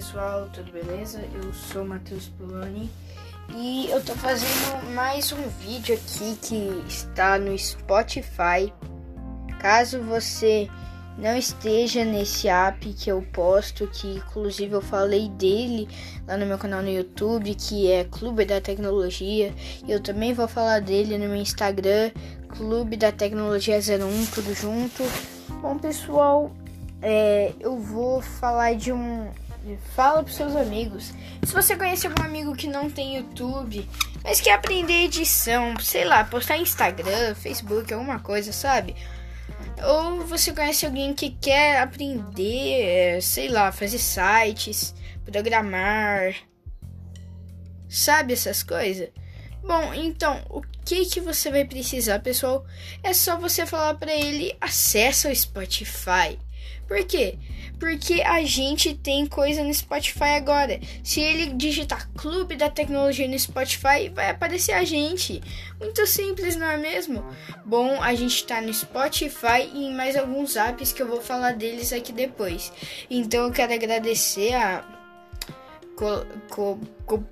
pessoal, tudo beleza? Eu sou Matheus Poloni e eu tô fazendo mais um vídeo aqui que está no Spotify. Caso você não esteja nesse app que eu posto, que inclusive eu falei dele lá no meu canal no YouTube, que é Clube da Tecnologia, e eu também vou falar dele no meu Instagram, Clube da Tecnologia 01, tudo junto. Bom, pessoal, é, eu vou falar de um. Fala pros seus amigos. Se você conhece algum amigo que não tem YouTube, mas quer aprender edição, sei lá, postar Instagram, Facebook, alguma coisa, sabe? Ou você conhece alguém que quer aprender, é, sei lá, fazer sites, programar, sabe essas coisas? Bom, então, o que que você vai precisar, pessoal? É só você falar para ele, acessa o Spotify. Por quê? Porque a gente tem coisa no Spotify agora. Se ele digitar Clube da Tecnologia no Spotify, vai aparecer a gente. Muito simples, não é mesmo? Bom, a gente tá no Spotify e em mais alguns apps que eu vou falar deles aqui depois. Então eu quero agradecer a. Co co co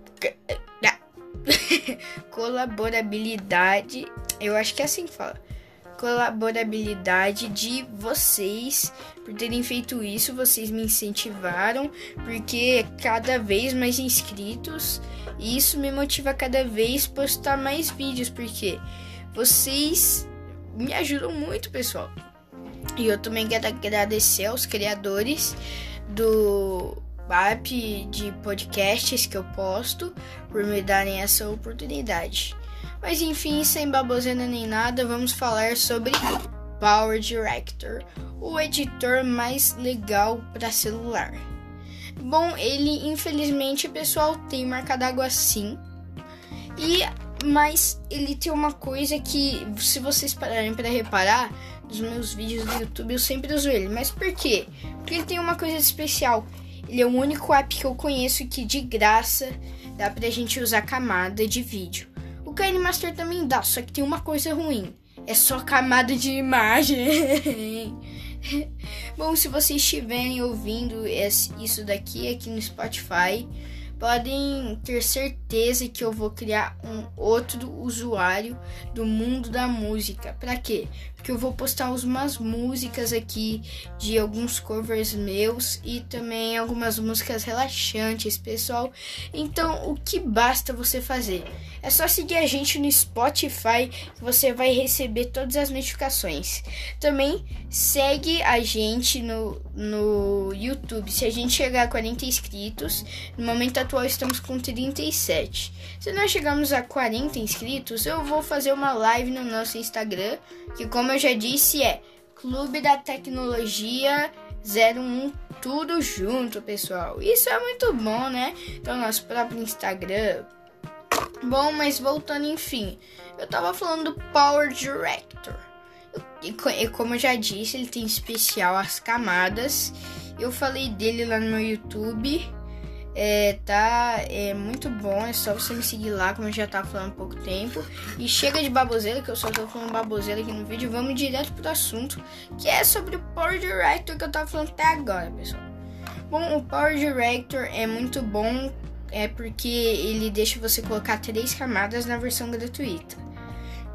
colaborabilidade. Eu acho que é assim que fala colaborabilidade de vocês por terem feito isso. Vocês me incentivaram, porque cada vez mais inscritos. E isso me motiva cada vez postar mais vídeos, porque vocês me ajudam muito, pessoal. E eu também quero agradecer aos criadores do app de podcasts que eu posto por me darem essa oportunidade. Mas enfim, sem baboseira nem nada, vamos falar sobre Power Director, o editor mais legal para celular. Bom, ele infelizmente, pessoal, tem marca d'água sim. E mas ele tem uma coisa que, se vocês pararem para reparar, nos meus vídeos do YouTube eu sempre uso ele. Mas por quê? Porque ele tem uma coisa especial. Ele é o único app que eu conheço que de graça dá pra gente usar camada de vídeo. O Master também dá, só que tem uma coisa ruim. É só camada de imagem. Bom, se vocês estiverem ouvindo isso daqui aqui no Spotify, podem ter certeza que eu vou criar um outro usuário do mundo da música. Para quê? Porque eu vou postar umas músicas aqui de alguns covers meus e também algumas músicas relaxantes, pessoal. Então, o que basta você fazer? É só seguir a gente no Spotify que você vai receber todas as notificações. Também segue a gente no, no YouTube. Se a gente chegar a 40 inscritos, no momento atual estamos com 37. Se nós chegarmos a 40 inscritos, eu vou fazer uma live no nosso Instagram, que como eu já disse é Clube da Tecnologia 01 tudo junto, pessoal. Isso é muito bom, né? Então nosso próprio Instagram. Bom, mas voltando, enfim, eu tava falando do Power Director. E como eu já disse, ele tem especial as camadas. Eu falei dele lá no meu YouTube. É, tá é muito bom, é só você me seguir lá, como eu já tava falando há pouco tempo. E chega de baboseira, que eu só tô falando baboseira aqui no vídeo. Vamos direto pro assunto, que é sobre o Power Director que eu tava falando até agora, pessoal. Bom, o Power Director é muito bom, é porque ele deixa você colocar três camadas na versão gratuita.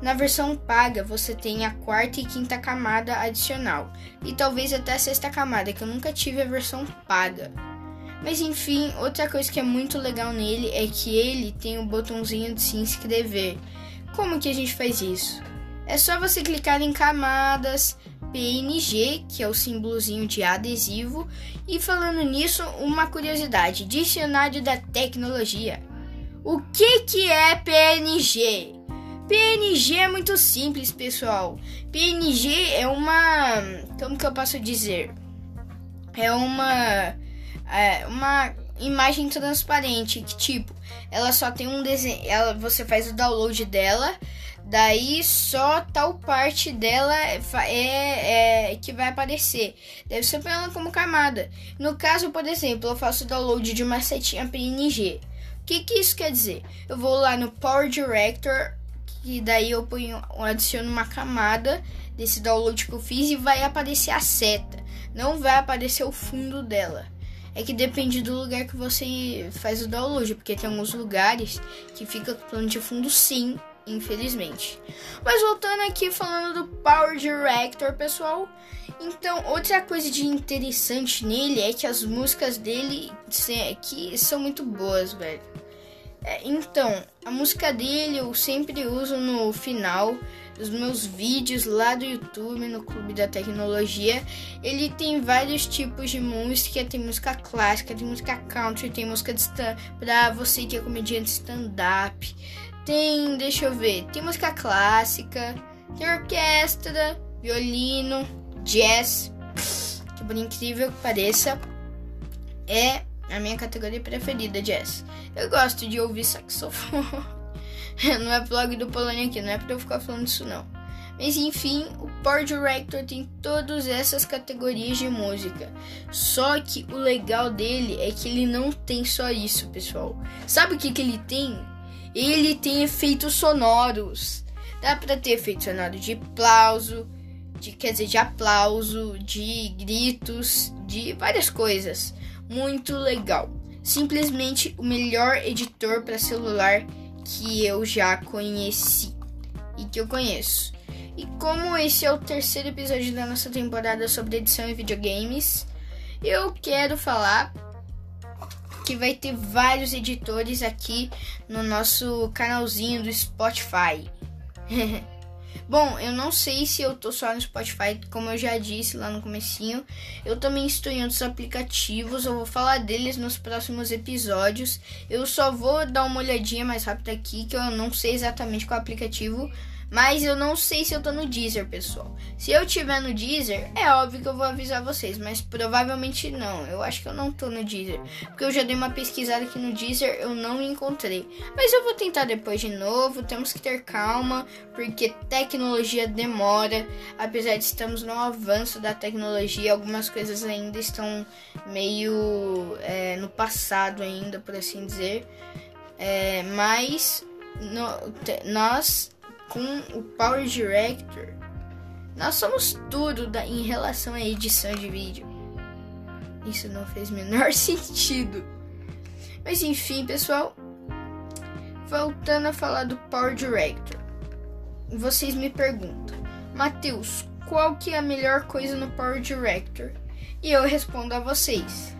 Na versão paga, você tem a quarta e quinta camada adicional, e talvez até a sexta camada, que eu nunca tive a versão paga. Mas enfim, outra coisa que é muito legal nele é que ele tem o botãozinho de se inscrever. Como que a gente faz isso? É só você clicar em camadas PNG, que é o símbolozinho de adesivo, e falando nisso, uma curiosidade, dicionário da tecnologia. O que que é PNG? PNG é muito simples, pessoal. PNG é uma, como que eu posso dizer? É uma é, uma imagem transparente que tipo ela só tem um desenho ela você faz o download dela daí só tal parte dela é, é, é, que vai aparecer. Deve ser ela como camada. No caso por exemplo eu faço download de uma setinha PNG o que, que isso quer dizer? Eu vou lá no Power Director e daí eu ponho eu adiciono uma camada desse download que eu fiz e vai aparecer a seta. Não vai aparecer o fundo dela é que depende do lugar que você faz o download, porque tem alguns lugares que fica plano de fundo sim, infelizmente. Mas voltando aqui falando do Power Director, pessoal. Então, outra coisa de interessante nele é que as músicas dele que são muito boas, velho. É, então, a música dele eu sempre uso no final dos meus vídeos lá do YouTube, no Clube da Tecnologia. Ele tem vários tipos de música, tem música clássica, tem música country, tem música de pra você que é comediante stand-up. Tem, deixa eu ver, tem música clássica, tem orquestra, violino, jazz, que por incrível que pareça, é a minha categoria preferida, jazz. Eu gosto de ouvir saxofone. não é blog do Polônia aqui, não é pra eu ficar falando isso não. Mas enfim, o Power Director tem todas essas categorias de música. Só que o legal dele é que ele não tem só isso, pessoal. Sabe o que, que ele tem? Ele tem efeitos sonoros. Dá pra ter efeito sonoro de aplauso, de, quer dizer, de aplauso, de gritos, de várias coisas. Muito legal. Simplesmente o melhor editor para celular que eu já conheci e que eu conheço. E como esse é o terceiro episódio da nossa temporada sobre edição em videogames, eu quero falar que vai ter vários editores aqui no nosso canalzinho do Spotify. Bom, eu não sei se eu tô só no Spotify, como eu já disse lá no comecinho. Eu também estou em outros aplicativos, eu vou falar deles nos próximos episódios. Eu só vou dar uma olhadinha mais rápida aqui, que eu não sei exatamente qual aplicativo, mas eu não sei se eu tô no Deezer, pessoal. Se eu tiver no Deezer, é óbvio que eu vou avisar vocês, mas provavelmente não. Eu acho que eu não tô no Deezer, porque eu já dei uma pesquisada aqui no Deezer, eu não encontrei. Mas eu vou tentar depois de novo. Temos que ter calma, porque tecnologia demora. Apesar de estamos no avanço da tecnologia, algumas coisas ainda estão meio é, no passado ainda, por assim dizer. É, mas no, te, nós com o Power Director, nós somos tudo da, em relação à edição de vídeo. Isso não fez menor sentido. Mas enfim, pessoal, voltando a falar do Power Director. Vocês me perguntam, Matheus, qual que é a melhor coisa no Power Director? E eu respondo a vocês.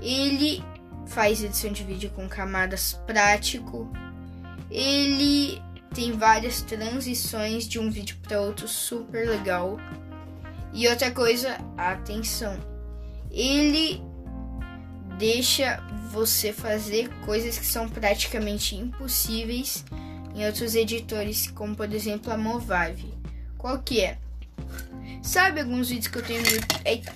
Ele faz edição de vídeo com camadas prático. Ele tem várias transições de um vídeo para outro super legal. E outra coisa, atenção. Ele deixa você fazer coisas que são praticamente impossíveis em outros editores, como por exemplo a Movave. Qual que é? Sabe alguns vídeos que eu tenho no YouTube?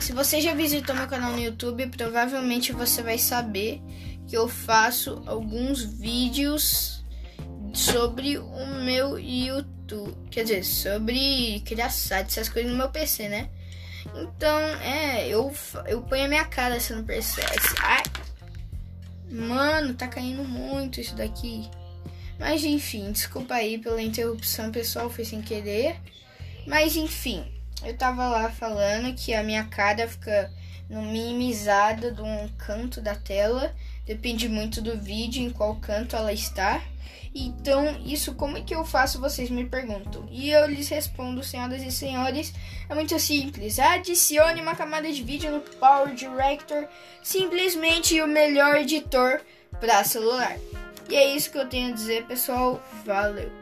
Se você já visitou meu canal no YouTube, provavelmente você vai saber que eu faço alguns vídeos sobre o meu YouTube. Quer dizer, sobre criar sites, essas coisas no meu PC, né? Então, é, eu, eu ponho a minha cara assim no PC. Ai, mano, tá caindo muito isso daqui. Mas enfim, desculpa aí pela interrupção, pessoal, foi sem querer. Mas enfim, eu tava lá falando que a minha cara fica no minimizada de um canto da tela. Depende muito do vídeo, em qual canto ela está. Então, isso como é que eu faço? Vocês me perguntam. E eu lhes respondo, senhoras e senhores, é muito simples. Adicione uma camada de vídeo no Power Director, simplesmente o melhor editor para celular. E é isso que eu tenho a dizer, pessoal. Valeu!